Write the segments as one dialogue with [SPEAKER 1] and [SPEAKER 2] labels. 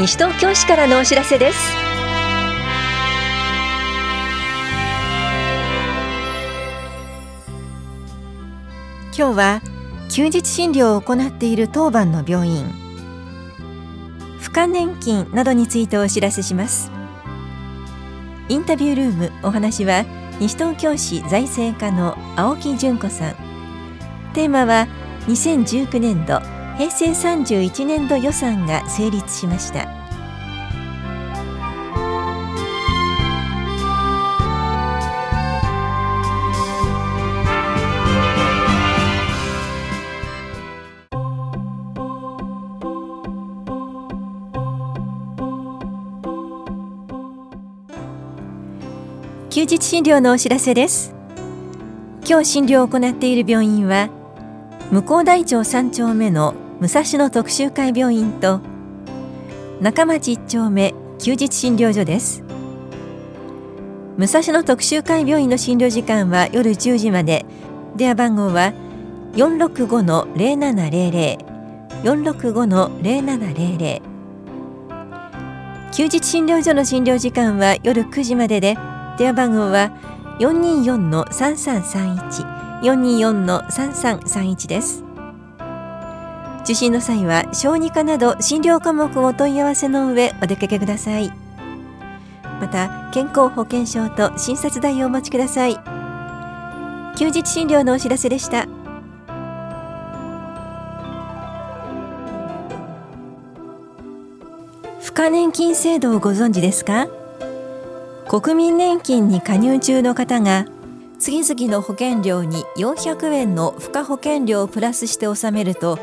[SPEAKER 1] 西東京市からのお知らせです。
[SPEAKER 2] 今日は休日診療を行っている当番の病院。付加年金などについてお知らせします。インタビュールームお話は西東京市財政課の青木純子さん。テーマは2019年度平成31年度予算が成立しました。休日診療のお知らせです。今日診療を行っている病院は向こう大町3丁目の武蔵野特集会病院と中町1丁目休日診療所です。武蔵野特集会病院の診療時間は夜10時まで。電話番号は465-0700 465-0700休日診療所の診療時間は夜9時までで電話番号は424-3331 424-3331です。受診の際は小児科など診療科目をお問い合わせの上お出かけください。また健康保険証と診察代をお持ちください。休日診療のお知らせでした。付加年金制度をご存知ですか？国民年金に加入中の方が次々の保険料に400円の付加保険料をプラスして納めると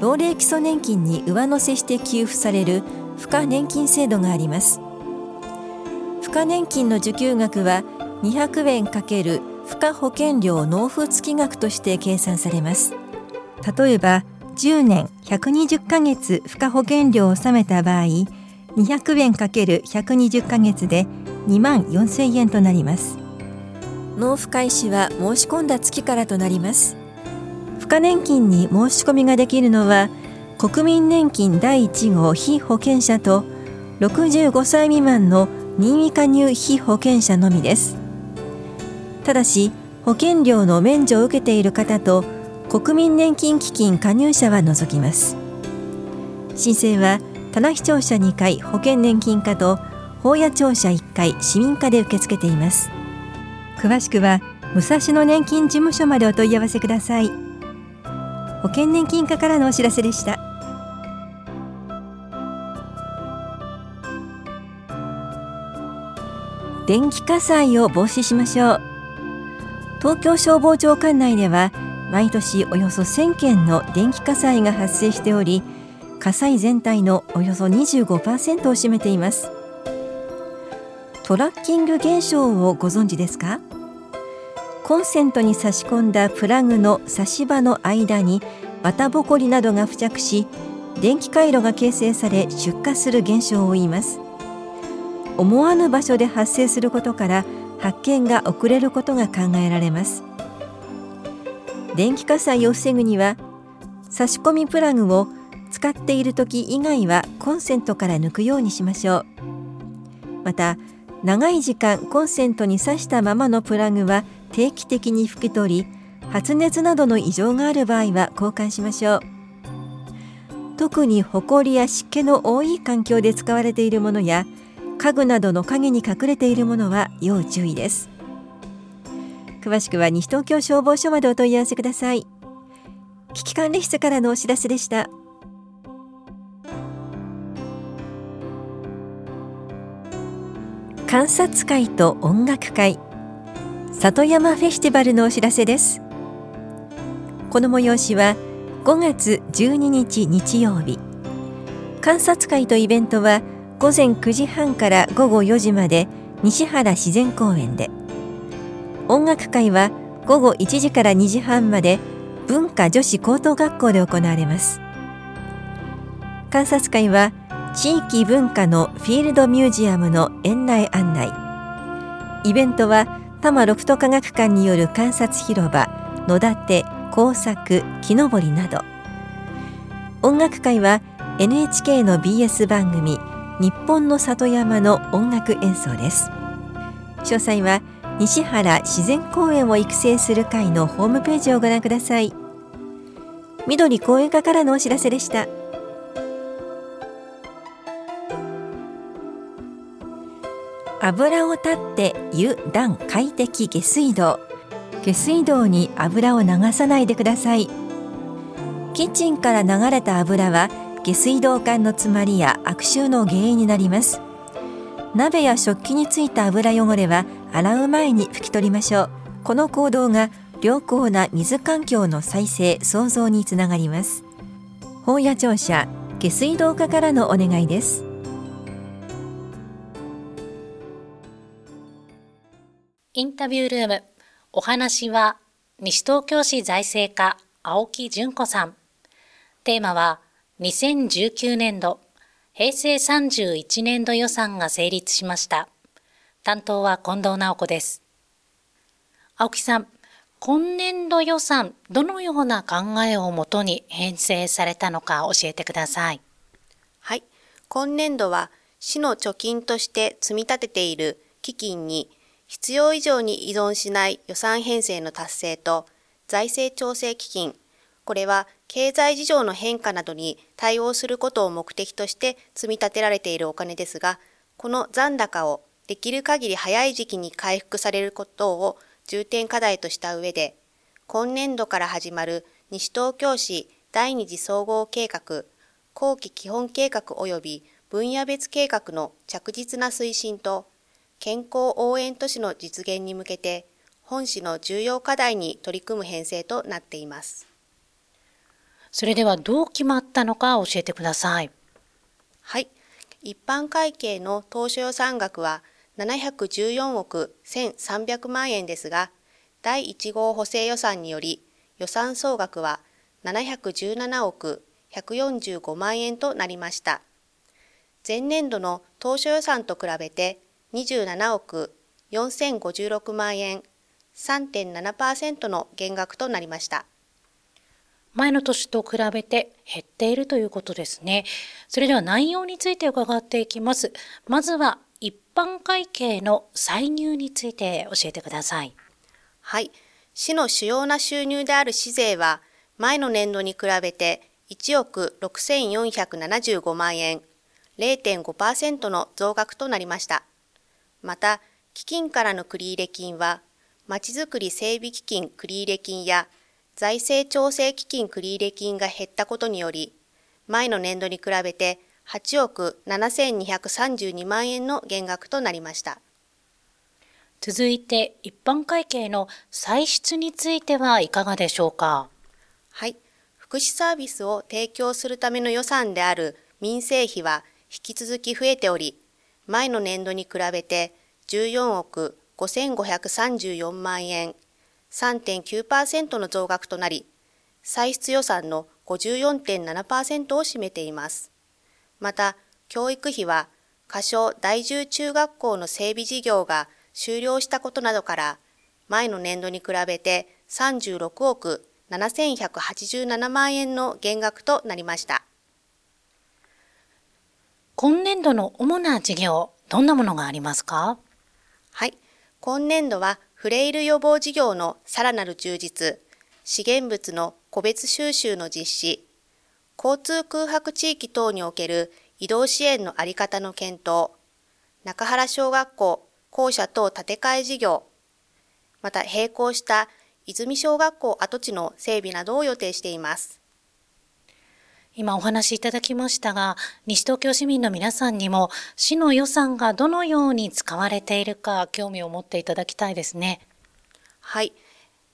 [SPEAKER 2] 老齢基礎年金に上乗せして給付される付加年金制度があります。付加年金の受給額は200円かける付加保険料納付付額として計算されます。例えば10年120ヶ月付加保険料を納めた場合200円かける120ヶ月で2万4000円となります。納付開始は申し込んだ月からとなります。付加年金に申し込みができるのは国民年金第1号被保険者と65歳未満の任意加入被保険者のみです。ただし保険料の免除を受けている方と国民年金基金加入者は除きます。申請は棚視聴者2回保険年金課と法屋庁舎1階市民課で受け付けています。詳しくは武蔵野年金事務所までお問い合わせください。保険年金課からのお知らせでした。電気火災を防止しましょう。東京消防庁管内では毎年およそ1000件の電気火災が発生しており火災全体のおよそ25%を占めています。トラッキング現象をご存知ですか？コンセントに差し込んだプラグの差し場の間に綿ぼこりなどが付着し電気回路が形成され出火する現象を言います。思わぬ場所で発生することから発見が遅れることが考えられます。電気火災を防ぐには差し込みプラグを使っている時以外はコンセントから抜くようにしましょう。また長い時間コンセントに挿したままのプラグは定期的に拭き取り発熱などの異常がある場合は交換しましょう。特にホコリや湿気の多い環境で使われているものや家具などの影に隠れているものは要注意です。詳しくは西東京消防署までお問い合わせください。危機管理室からのお知らせでした。観察会と音楽会。里山フェスティバルのお知らせです。この催しは5月12日日曜日。観察会とイベントは午前9時半から午後4時まで西原自然公園で。音楽会は午後1時から2時半まで文化女子高等学校で行われます。観察会は地域文化のフィールドミュージアムの園内案内。イベントは多摩ロフト科学館による観察広場野立て工作木登りなど。音楽会は NHK の BS 番組日本の里山の音楽演奏です。詳細は西原自然公園を育成する会のホームページをご覧ください。緑公園課からのお知らせでした。油を立って油断快適下水道。下水道に油を流さないでください。キッチンから流れた油は下水道管の詰まりや悪臭の原因になります。鍋や食器についた油汚れは洗う前に拭き取りましょう。この行動が良好な水環境の再生創造につながります。本屋庁舎下水道課からのお願いです。
[SPEAKER 3] インタビュールームお話は西東京市財政課青木純子さんテーマは2019年度平成31年度予算が成立しました。担当は近藤直子です。青木さん、今年度予算、どのような考えをもとに編成されたのか教えてください。
[SPEAKER 4] はい。今年度は市の貯金として積み立てている基金に必要以上に依存しない予算編成の達成と財政調整基金、これは経済事情の変化などに対応することを目的として積み立てられているお金ですが、この残高をできる限り早い時期に回復されることを重点課題とした上で、今年度から始まる西東京市第二次総合計画、後期基本計画及び分野別計画の着実な推進と、健康応援都市の実現に向けて、本市の重要課題に取り組む編成となっています。
[SPEAKER 3] それではどう決まったのか教えてください。
[SPEAKER 4] はい。一般会計の当初予算額は714億1300万円ですが、第1号補正予算により予算総額は717億145万円となりました。前年度の当初予算と比べて27億4056万円、3.7%の減額となりました。
[SPEAKER 3] 前の年と比べて減っているということですね。それでは内容について伺っていきます。まずは一般会計の歳入について教えてください。
[SPEAKER 4] はい。市の主要な収入である市税は前の年度に比べて1億6475万円、0.5%の増額となりました。また、基金からの繰入金は、まちづくり整備基金繰入金や財政調整基金繰入金が減ったことにより、前の年度に比べて8億7232万円の減額となりました。
[SPEAKER 3] 続いて、一般会計の歳出についてはいかがでしょうか？
[SPEAKER 4] はい。福祉サービスを提供するための予算である民生費は引き続き増えており、前の年度に比べて14億5534万円、3.9%の増額となり、歳出予算の54.7%を占めています。また、教育費は、仮称大住中学校の整備事業が終了したことなどから、前の年度に比べて36億7187万円の減額となりました。
[SPEAKER 3] 今年度の主な事業、どんなものがありますか？
[SPEAKER 4] はい。今年度はフレイル予防事業のさらなる充実、資源物の個別収集の実施、交通空白地域等における移動支援のあり方の検討、中原小学校校舎等建て替え事業、また並行した泉小学校跡地の整備などを予定しています。
[SPEAKER 3] 今お話しいただきましたが、西東京市民の皆さんにも市の予算がどのように使われているか興味を持っていただきたいですね。
[SPEAKER 4] はい。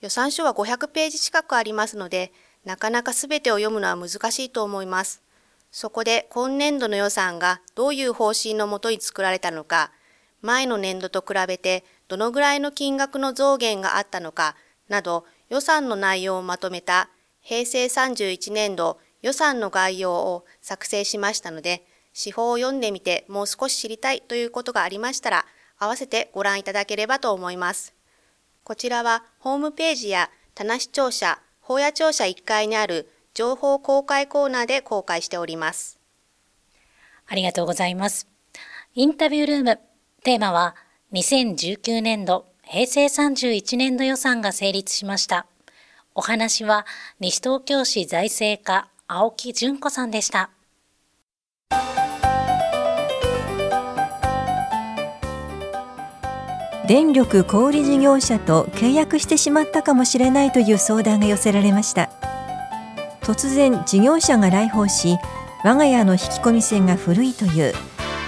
[SPEAKER 4] 予算書は500ページ近くありますので、なかなか全てを読むのは難しいと思います。そこで今年度の予算がどういう方針のもとに作られたのか、前の年度と比べてどのぐらいの金額の増減があったのかなど予算の内容をまとめた平成31年度予算の概要を作成しましたので、司法を読んでみてもう少し知りたいということがありましたら、合わせてご覧いただければと思います。こちらはホームページや棚視聴者、法屋庁舎1階にある情報公開コーナーで公開しております。
[SPEAKER 3] ありがとうございます。インタビュールーム、テーマは2019年度、平成31年度予算が成立しました。お話は西東京市財政課青木純子さんでした。
[SPEAKER 2] 電力小売事業者と契約してしまったかもしれないという相談が寄せられました。突然事業者が来訪し我が家の引き込み線が古いという。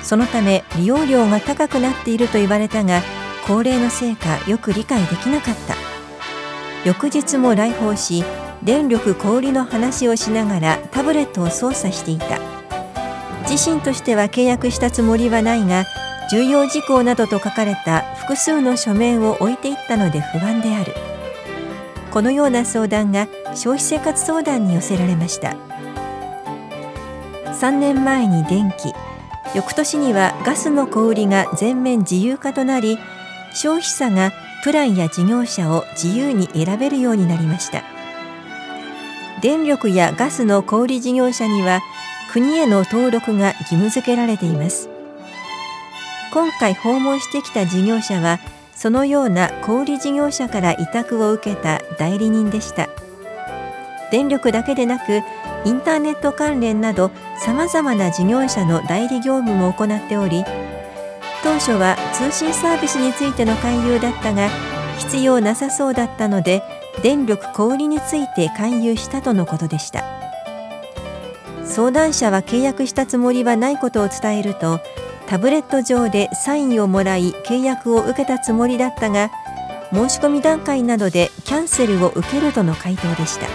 [SPEAKER 2] そのため利用料が高くなっていると言われたが高齢のせいかよく理解できなかった。翌日も来訪し電力小売の話をしながらタブレットを操作していた。自身としては契約したつもりはないが重要事項などと書かれた複数の書面を置いていったので不安である。このような相談が消費生活相談に寄せられました。3年前に電気。翌年にはガスの小売りが全面自由化となり消費者がプランや事業者を自由に選べるようになりました。電力やガスの小売事業者には国への登録が義務付けられています。今回訪問してきた事業者はそのような小売事業者から委託を受けた代理人でした。電力だけでなくインターネット関連などさまざまな事業者の代理業務も行っており当初は通信サービスについての勧誘だったが必要なさそうだったので電力小売について勧誘したとのことでした。相談者は契約したつもりはないことを伝えるとタブレット上でサインをもらい契約を受けたつもりだったが申し込み段階などでキャンセルを受けるとの回答でした。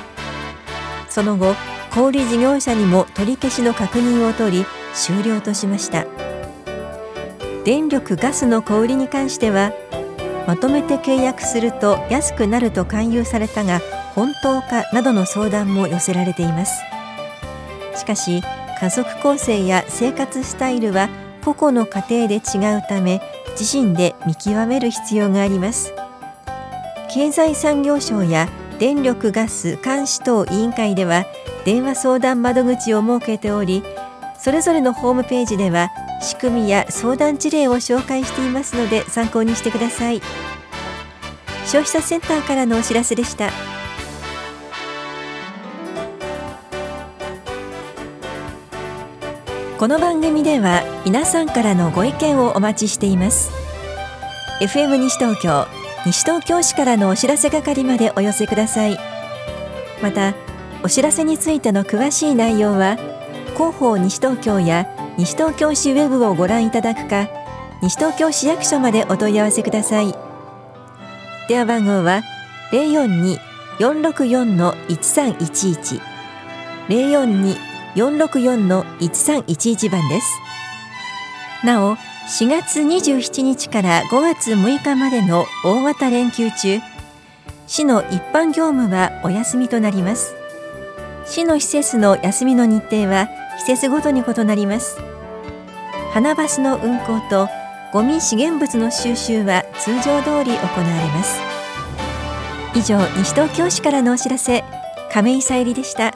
[SPEAKER 2] その後小売事業者にも取り消しの確認を取り終了としました。電力ガスの小売に関してはまとめて契約すると安くなると勧誘されたが本当かなどの相談も寄せられています。しかし家族構成や生活スタイルは個々の家庭で違うため自身で見極める必要があります。経済産業省や電力ガス監視等委員会では電話相談窓口を設けておりそれぞれのホームページでは仕組みや相談事例を紹介していますので参考にしてください。消費者センターからのお知らせでした。この番組では皆さんからのご意見をお待ちしています。FM 西東京西東京市からのお知らせ係までお寄せください。またお知らせについての詳しい内容は広報西東京や西東京市ウェブをご覧いただくか西東京市役所までお問い合わせください。電話番号は042-464-1311 042 464-1311番です。なお4月27日から5月6日までの大型連休中市の一般業務はお休みとなります。市の施設の休みの日程は施設ごとに異なります。花バスの運行とゴミ資源物の収集は通常通り行われます。以上西東京市からのお知らせ。亀井さゆりでした。